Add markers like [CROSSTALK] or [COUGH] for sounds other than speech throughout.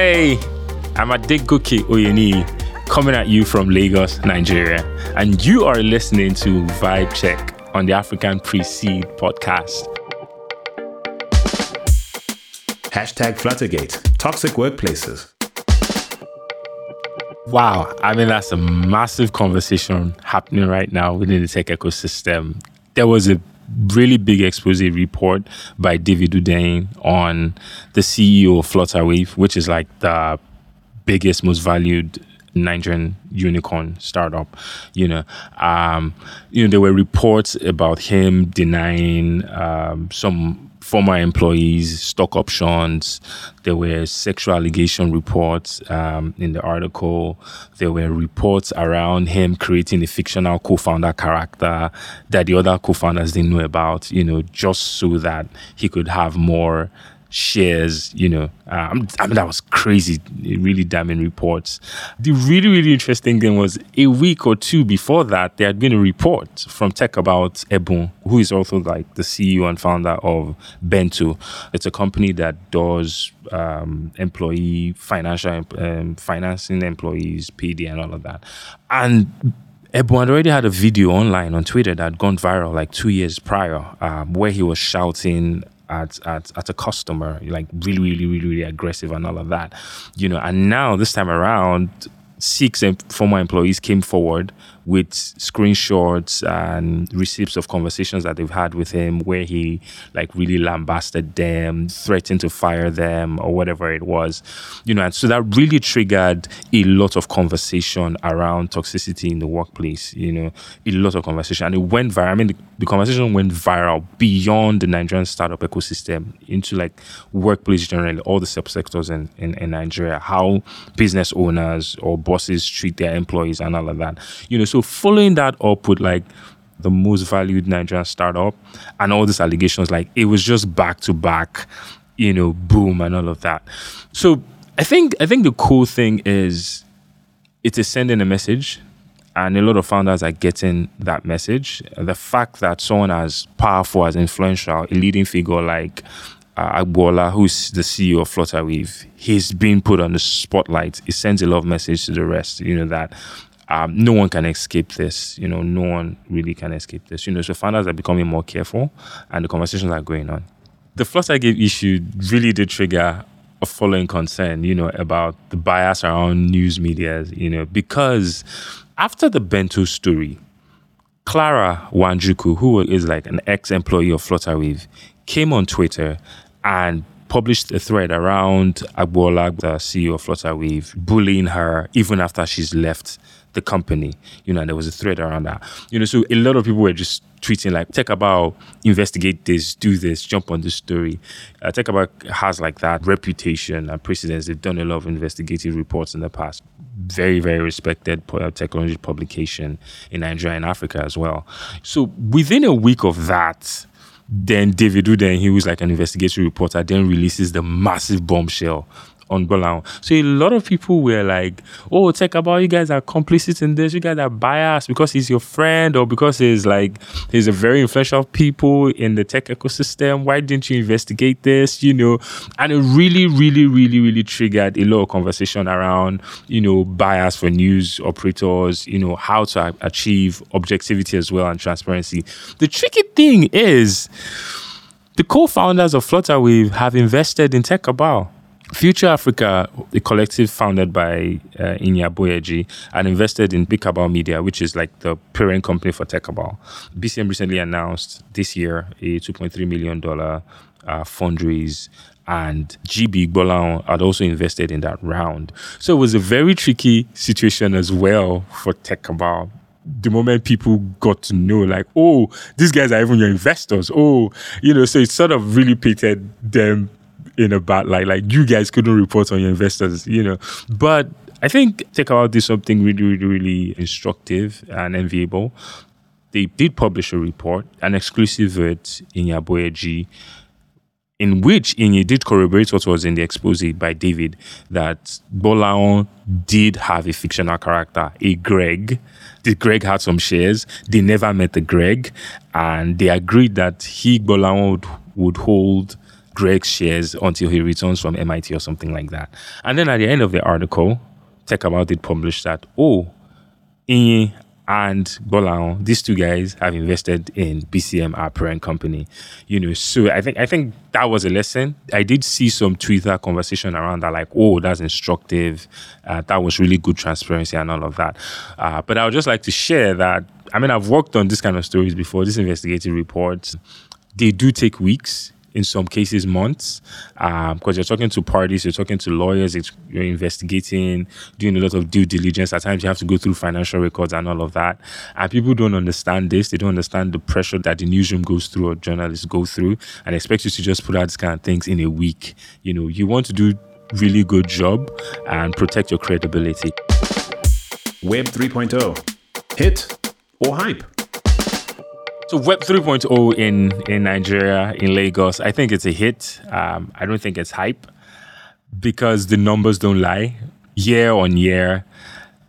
Hey, I'm Adegoke Oyeniyi coming at you from Lagos, Nigeria, and you are listening to Vibe Check on the African Pre-Seed podcast. Hashtag Fluttergate, toxic workplaces. Wow, I mean, that's a massive conversation happening right now within the tech ecosystem. There was a really big expose report by David Hundeyin on the CEO of Flutterwave, which is like the biggest, most valued Nigerian unicorn startup. You know, um, you know, there were reports about him denying um, some former employees stock options. There were sexual allegation reports um, in the article. There were reports around him creating a fictional co-founder character that the other co-founders didn't know about. You know, just so that he could have more shares, you know. Um, I mean, that was crazy, really damning reports. The really, really interesting thing was a week or two before that, there had been a report from TechCabal Ebun, who is also like the CEO and founder of Bento. It's a company that does um, employee financial um, financing employees, PD, and all of that. And Ebun had already had a video online on Twitter that had gone viral like two years prior, um, where he was shouting at, at at a customer, like really, really, really, really aggressive and all of that, you know. And now this time around, six former employees came forward with screenshots and receipts of conversations that they've had with him where he like really lambasted them, threatened to fire them or whatever it was. You know, and so that really triggered a lot of conversation around toxicity in the workplace, you know, a lot of conversation. And it went viral. I mean, the, the conversation went viral beyond the Nigerian startup ecosystem into like workplace generally, all the subsectors in, in, in Nigeria, how business owners or bosses treat their employees and all of that. You know, so so following that up with like the most valued Nigerian startup and all these allegations, like it was just back to back, you know, boom and all of that. So I think I think the cool thing is it is sending a message and a lot of founders are getting that message. The fact that someone as powerful, as influential, a leading figure like uh, Agboola, who's the CEO of Flutterwave, he's being put on the spotlight. It sends a of message to the rest, you know, that um, no one can escape this. You know, no one really can escape this. You know, so founders are becoming more careful, and the conversations are going on. The Fluttergate issue really did trigger a following concern. You know, about the bias around news media. You know, because after the Bento story, Clara Wanjiku, who is like an ex-employee of Flutterwave, came on Twitter and published a thread around Agboola, the CEO of Flutterwave, bullying her even after she's left the company. You know, there was a thread around that. You know, so a lot of people were just tweeting like, "TechCabal investigate this, do this, jump on this story." Uh, TechCabal has like that reputation and precedence. They've done a lot of investigative reports in the past. Very, very respected technology publication in Nigeria and Africa as well. So within a week of that, then David Hundeyin, he was like an investigatory reporter, then releases the massive bombshell on Gbolahan. So a lot of people were like, "Oh, TechCabal you guys are complicit in this. You guys are biased because he's your friend or because he's like he's a very influential people in the tech ecosystem. Why didn't you investigate this? You know?" And it really, really, really, really triggered a lot of conversation around you know bias for news operators. You know how to achieve objectivity as well and transparency. The tricky thing is. The co-founders of Flutterwave have invested in TechCabal. Future Africa, a collective founded by uh, Iyin Aboyeji and invested in Big Cabal Media, which is like the parent company for TechCabal. BCM recently announced this year a $2.3 million uh, fundraise and GB Gbolahan had also invested in that round. So it was a very tricky situation as well for TechCabal the moment people got to know, like, oh, these guys are even your investors. Oh, you know, so it sort of really pitted them in a bad light. Like you guys couldn't report on your investors, you know. But I think Out did something really, really, really instructive and enviable. They did publish a report, an exclusive with Iyin Aboyeji, in which Iyin did corroborate what was in the expose by David that Gbolahan did have a fictional character, a Greg. The Greg had some shares. They never met the Greg, and they agreed that he Gbolahan would, would hold Greg's shares until he returns from MIT or something like that. And then at the end of the article, TechCabal did publish that, oh, Iyin and Bolao, these two guys have invested in BCM, our parent company. You know, so I think I think that was a lesson. I did see some Twitter conversation around that, like, oh, that's instructive. Uh, that was really good transparency and all of that. Uh, but I would just like to share that. I mean, I've worked on this kind of stories before. These investigative reports, they do take weeks in some cases months because um, you're talking to parties, you're talking to lawyers, you're investigating, doing a lot of due diligence. At times you have to go through financial records and all of that. And people don't understand this. They don't understand the pressure that the newsroom goes through or journalists go through and expect you to just put out these kind of things in a week. You know, you want to do a really good job and protect your credibility. Web 3.0 hit or hype? So Web 3.0 in in Nigeria, in Lagos, I think it's a hit. Um, I don't think it's hype because the numbers don't lie. Year on year,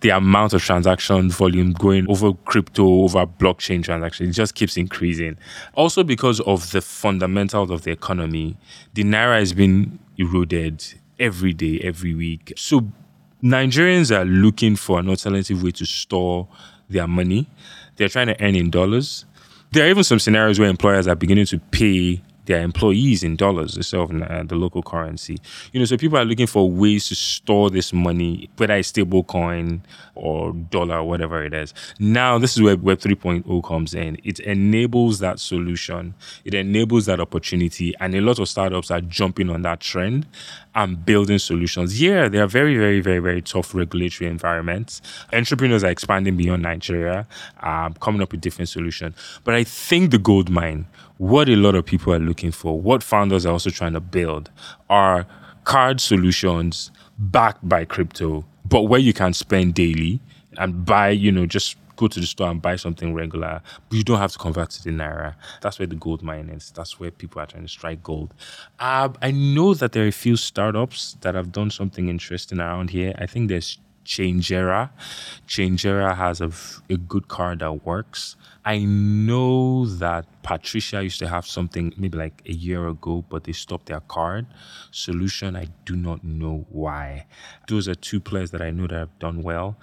the amount of transaction volume going over crypto, over blockchain transactions, just keeps increasing. Also because of the fundamentals of the economy, the naira has been eroded every day, every week. So Nigerians are looking for an alternative way to store their money. They're trying to earn in dollars there are even some scenarios where employers are beginning to pay their employees in dollars instead of uh, the local currency. You know, so people are looking for ways to store this money, whether it's stable coin or dollar, whatever it is. Now, this is where Web 3.0 comes in. It enables that solution, it enables that opportunity, and a lot of startups are jumping on that trend and building solutions. Yeah, they are very, very, very, very tough regulatory environments. Entrepreneurs are expanding beyond Nigeria, um, coming up with different solutions. But I think the gold mine what a lot of people are looking for, what founders are also trying to build, are card solutions backed by crypto, but where you can spend daily and buy, you know, just go to the store and buy something regular, but you don't have to convert to the naira. That's where the gold mine is. That's where people are trying to strike gold. Uh, I know that there are a few startups that have done something interesting around here. I think there's Changera. Changera has a, a good card that works. I know that Patricia used to have something maybe like a year ago, but they stopped their card solution. I do not know why. Those are two players that I know that have done well.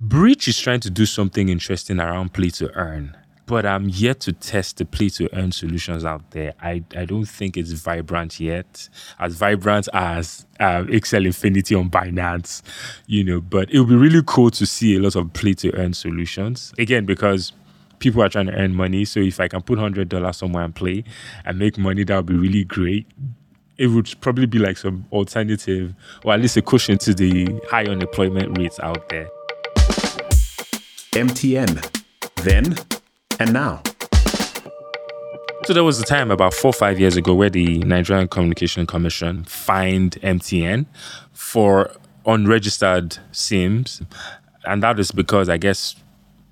Breach is trying to do something interesting around play to earn, but I'm yet to test the play to earn solutions out there. I, I don't think it's vibrant yet, as vibrant as uh, Axie Infinity on Binance, you know, but it would be really cool to see a lot of play to earn solutions. Again, because people are trying to earn money. So if I can put hundred dollars somewhere and play and make money, that would be really great. It would probably be like some alternative, or at least a cushion to the high unemployment rates out there. MTN, then and now. So there was a time about four or five years ago where the Nigerian Communication Commission fined MTN for unregistered SIMs. And that is because I guess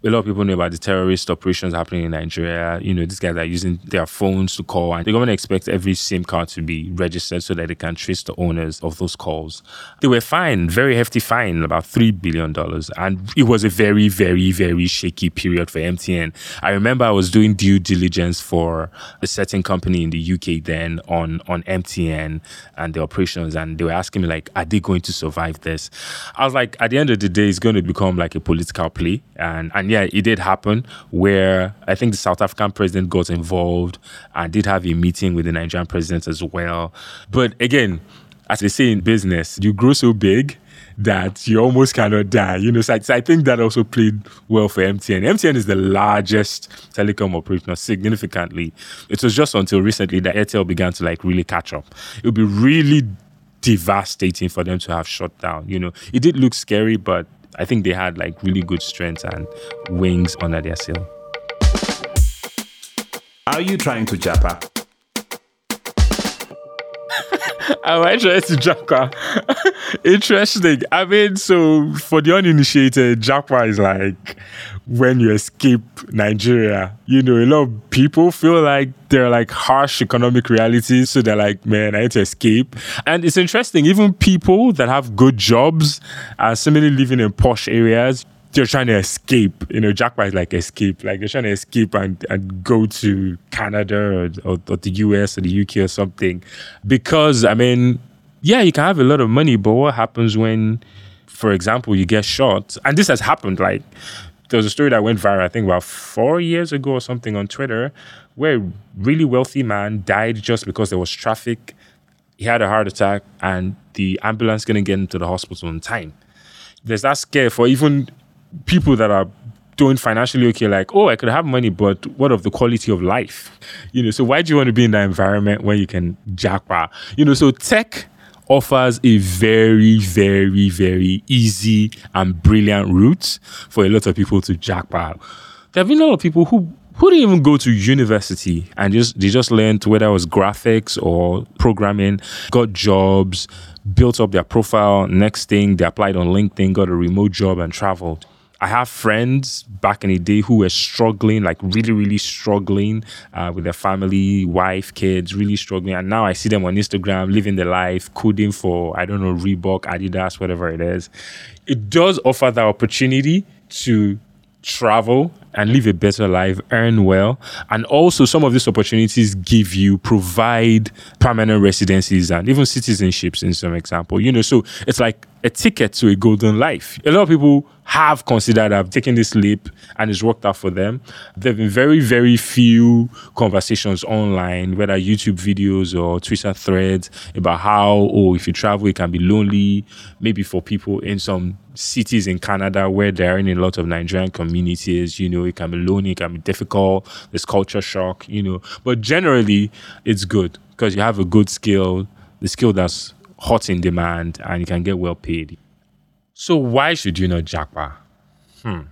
a lot of people know about the terrorist operations happening in Nigeria. You know, these guys are using their phones to call, and the government expects every SIM card to be registered so that they can trace the owners of those calls. They were fined, very hefty fine, about $3 billion. And it was a very, very, very shaky period for MTN. I remember I was doing due diligence for a certain company in the UK then on, on MTN and the operations, and they were asking me, like, are they going to survive this? I was like, at the end of the day, it's going to become like a political play. And, and yeah, it did happen where I think the South African president got involved and did have a meeting with the Nigerian president as well. But again, as they say in business, you grow so big that you almost cannot die. You know, so I, so I, think that also played well for MTN. MTN is the largest telecom operator significantly. It was just until recently that Airtel began to like really catch up. It would be really devastating for them to have shut down. You know, it did look scary, but I think they had like really good strength and wings under their sail. Are you trying to japa? [LAUGHS] Am I trying to japa? [LAUGHS] Interesting. I mean, so for the uninitiated, japa is like when you escape Nigeria. You know, a lot of people feel like they're like harsh economic realities. So they're like, man, I need to escape. And it's interesting, even people that have good jobs are similarly living in posh areas they're trying to escape. You know, Japa is like escape. Like they're trying to escape and, and go to Canada or, or, or the US or the UK or something. Because, I mean, yeah, you can have a lot of money, but what happens when, for example, you get shot? And this has happened. Like, there was a story that went viral, I think about four years ago or something on Twitter, where a really wealthy man died just because there was traffic. He had a heart attack, and the ambulance couldn't get into the hospital in time. There's that scare for even people that are doing financially okay, like, oh, I could have money, but what of the quality of life? You know, so why do you want to be in that environment where you can japa? You know, so tech offers a very, very, very easy and brilliant route for a lot of people to japa. There have been a lot of people who who didn't even go to university and just they just learned whether it was graphics or programming, got jobs, built up their profile. Next thing they applied on LinkedIn, got a remote job and traveled. I have friends back in the day who were struggling, like really, really struggling uh, with their family, wife, kids, really struggling. And now I see them on Instagram living their life, coding for, I don't know, Reebok, Adidas, whatever it is. It does offer the opportunity to travel and live a better life, earn well. And also, some of these opportunities give you, provide permanent residencies and even citizenships in some example. You know, so it's like a ticket to a golden life. A lot of people have considered, have taken this leap and it's worked out for them. There have been very, very few conversations online, whether YouTube videos or Twitter threads about how, oh, if you travel, it can be lonely. Maybe for people in some cities in Canada where there are in a lot of Nigerian communities, you know, it can be lonely, it can be difficult, there's culture shock, you know. But generally, it's good because you have a good skill, the skill that's hot in demand, and you can get well paid. So why should you not japa? Hmm.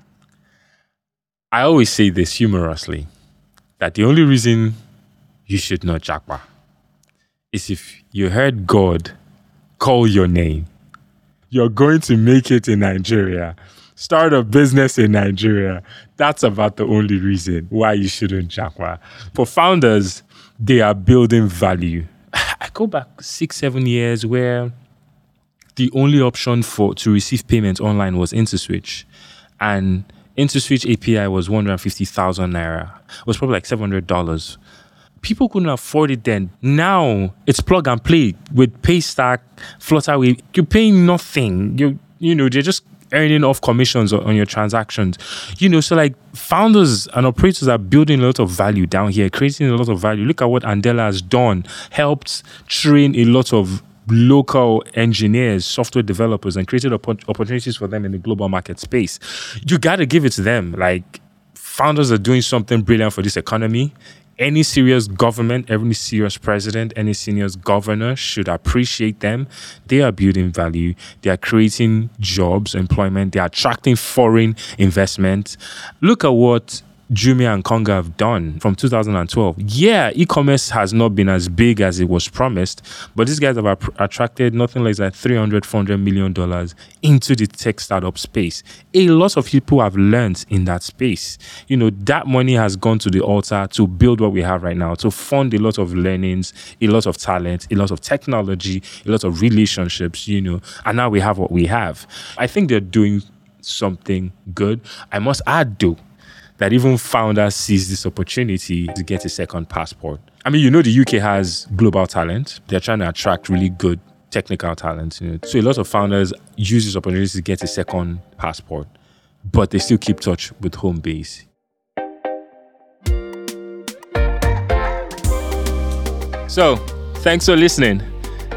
I always say this humorously that the only reason you should not japa is if you heard God call your name. You're going to make it in Nigeria. Start a business in Nigeria. That's about the only reason why you shouldn't japa. For founders, they are building value. I go back six, seven years where the only option for to receive payments online was InterSwitch, and InterSwitch API was one hundred fifty thousand naira. It was probably like seven hundred dollars. People couldn't afford it then. Now it's plug and play with Paystack, Flutterwave. You're paying nothing. You you know they're just earning off commissions on your transactions. You know, so like founders and operators are building a lot of value down here, creating a lot of value. Look at what Andela has done, helped train a lot of local engineers, software developers, and created opportunities for them in the global market space. You got to give it to them. Like, founders are doing something brilliant for this economy. Any serious government, any serious president, any serious governor should appreciate them. They are building value. They are creating jobs, employment. They are attracting foreign investment. Look at what Jumia and Konga have done from 2012. Yeah, e-commerce has not been as big as it was promised, but these guys have attracted nothing less than 300, 400 million dollars into the tech startup space. A lot of people have learned in that space. You know, that money has gone to the altar to build what we have right now, to fund a lot of learnings, a lot of talent, a lot of technology, a lot of relationships, you know, and now we have what we have. I think they're doing something good. I must add though, that even founders seize this opportunity to get a second passport. I mean, you know, the UK has global talent. They're trying to attract really good technical talent. You know? So a lot of founders use this opportunity to get a second passport, but they still keep touch with home base. So, thanks for listening.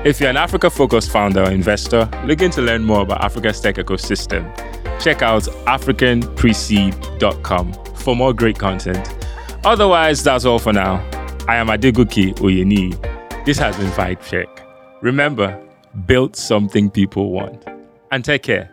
If you're an Africa focused founder or investor looking to learn more about Africa's tech ecosystem, check out africanpreseed.com for more great content. Otherwise, that's all for now. I am Adegoke Oyeniyi. This has been Vibe Check. Remember, build something people want. And take care.